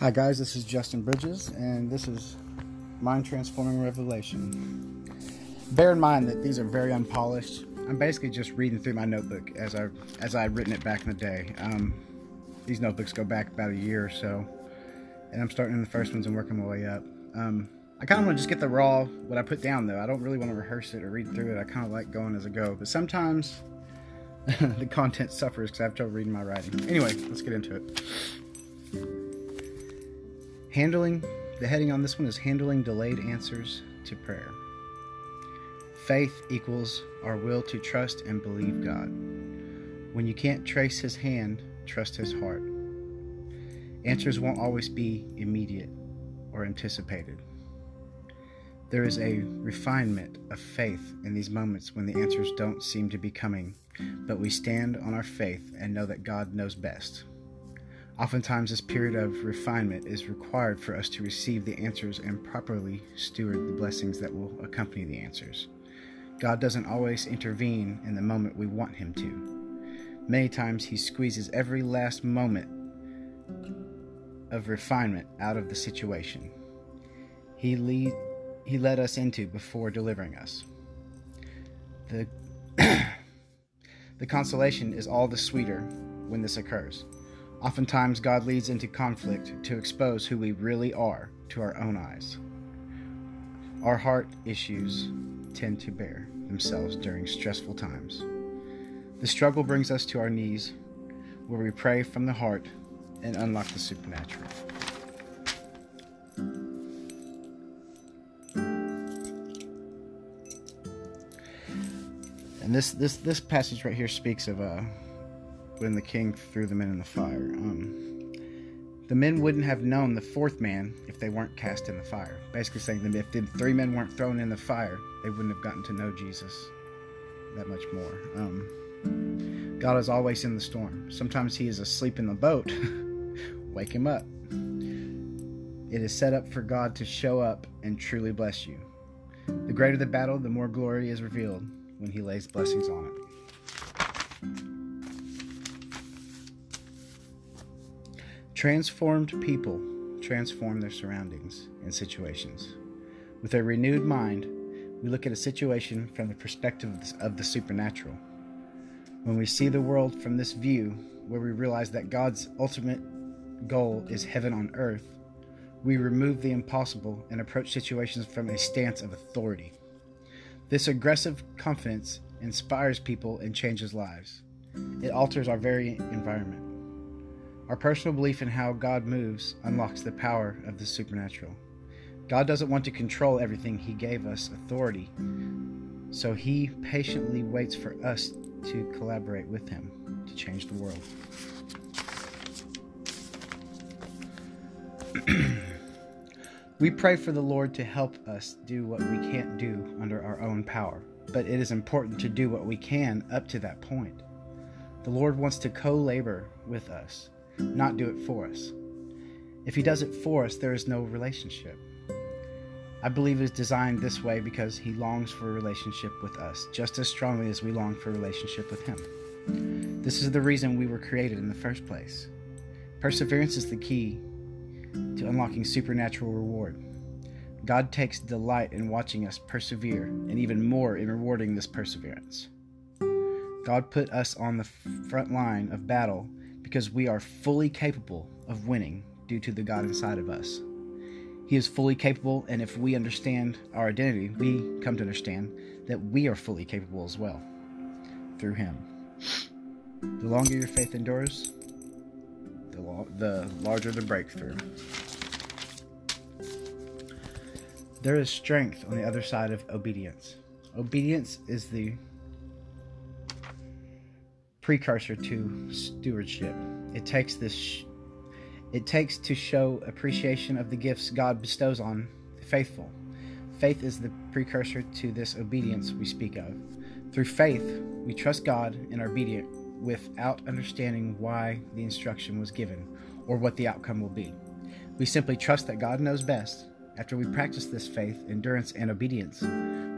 Hi, guys, this is Justin Bridges, and this is Mind Transforming Revelation. Bear in mind that these are very unpolished. I'm basically just reading through my notebook as I as I had written it back in the day. Um, these notebooks go back about a year or so, and I'm starting in the first ones and working my way up. Um, I kind of want to just get the raw what I put down though. I don't really want to rehearse it or read through it. I kind of like going as I go, but sometimes the content suffers because I have trouble reading my writing. Anyway, let's get into it. Handling, the heading on this one is Handling Delayed Answers to Prayer. Faith equals our will to trust and believe God. When you can't trace His hand, trust His heart. Answers won't always be immediate or anticipated. There is a refinement of faith in these moments when the answers don't seem to be coming, but we stand on our faith and know that God knows best. Oftentimes, this period of refinement is required for us to receive the answers and properly steward the blessings that will accompany the answers. God doesn't always intervene in the moment we want Him to. Many times, He squeezes every last moment of refinement out of the situation He, lead, he led us into before delivering us. The, the consolation is all the sweeter when this occurs. Oftentimes, God leads into conflict to expose who we really are to our own eyes. Our heart issues tend to bear themselves during stressful times. The struggle brings us to our knees, where we pray from the heart and unlock the supernatural. And this this this passage right here speaks of uh, when the king threw the men in the fire. Um, the men wouldn't have known the fourth man if they weren't cast in the fire. Basically saying that if the three men weren't thrown in the fire, they wouldn't have gotten to know Jesus that much more. Um, God is always in the storm. Sometimes he is asleep in the boat. Wake him up. It is set up for God to show up and truly bless you. The greater the battle, the more glory is revealed when he lays blessings on it. Transformed people transform their surroundings and situations. With a renewed mind, we look at a situation from the perspective of the supernatural. When we see the world from this view, where we realize that God's ultimate goal is heaven on earth, we remove the impossible and approach situations from a stance of authority. This aggressive confidence inspires people and changes lives. It alters our very environment. Our personal belief in how God moves unlocks the power of the supernatural. God doesn't want to control everything, He gave us authority. So He patiently waits for us to collaborate with Him to change the world. we pray for the Lord to help us do what we can't do under our own power, but it is important to do what we can up to that point. The Lord wants to co labor with us not do it for us. If He does it for us, there is no relationship. I believe it is designed this way because He longs for a relationship with us just as strongly as we long for a relationship with Him. This is the reason we were created in the first place. Perseverance is the key to unlocking supernatural reward. God takes delight in watching us persevere and even more in rewarding this perseverance. God put us on the front line of battle because we are fully capable of winning due to the God inside of us. He is fully capable, and if we understand our identity, we come to understand that we are fully capable as well through Him. The longer your faith endures, the, lo- the larger the breakthrough. There is strength on the other side of obedience. Obedience is the precursor to stewardship. It takes this sh- it takes to show appreciation of the gifts God bestows on the faithful. Faith is the precursor to this obedience we speak of. Through faith, we trust God and are obedient without understanding why the instruction was given or what the outcome will be. We simply trust that God knows best. After we practice this faith, endurance, and obedience,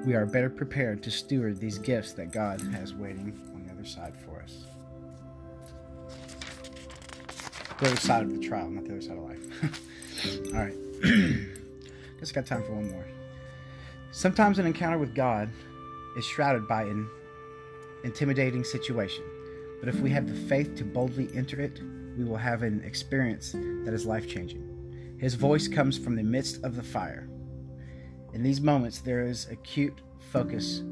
we are better prepared to steward these gifts that God has waiting other side for us. The other side of the trial, not the other side of life. All right. Guess I got time for one more. Sometimes an encounter with God is shrouded by an intimidating situation. But if we have the faith to boldly enter it, we will have an experience that is life changing. His voice comes from the midst of the fire. In these moments, there is acute focus.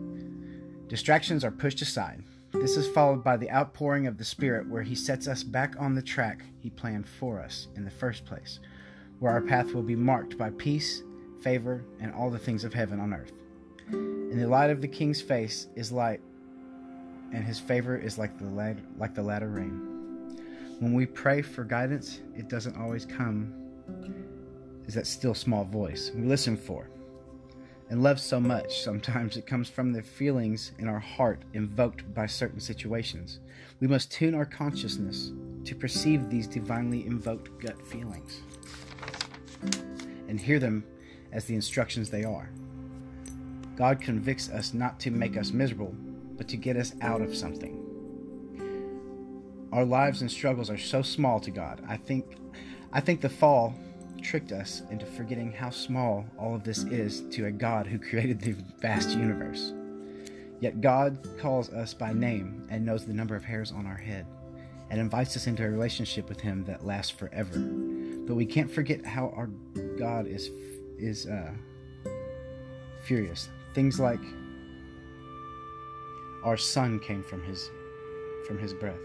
Distractions are pushed aside. This is followed by the outpouring of the Spirit, where He sets us back on the track He planned for us in the first place, where our path will be marked by peace, favor, and all the things of heaven on earth. In the light of the King's face is light, and His favor is like the like the latter rain. When we pray for guidance, it doesn't always come. Is that still small voice we listen for? And love so much, sometimes it comes from the feelings in our heart invoked by certain situations. We must tune our consciousness to perceive these divinely invoked gut feelings and hear them as the instructions they are. God convicts us not to make us miserable, but to get us out of something. Our lives and struggles are so small to God. I think I think the fall tricked us into forgetting how small all of this is to a God who created the vast universe. Yet God calls us by name and knows the number of hairs on our head and invites us into a relationship with Him that lasts forever. But we can't forget how our God is is uh, furious. Things like our sun came from His from His breath.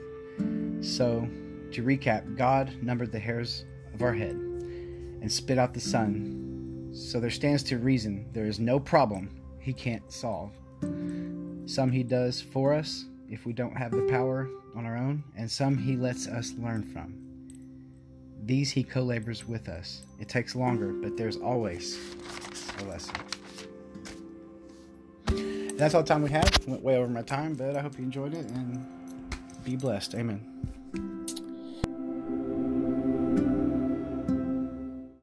So, to recap, God numbered the hairs of our head and spit out the sun. So there stands to reason there is no problem he can't solve. Some he does for us if we don't have the power on our own, and some he lets us learn from. These he co labors with us. It takes longer, but there's always a lesson. That's all the time we have. Went way over my time, but I hope you enjoyed it and be blessed. Amen.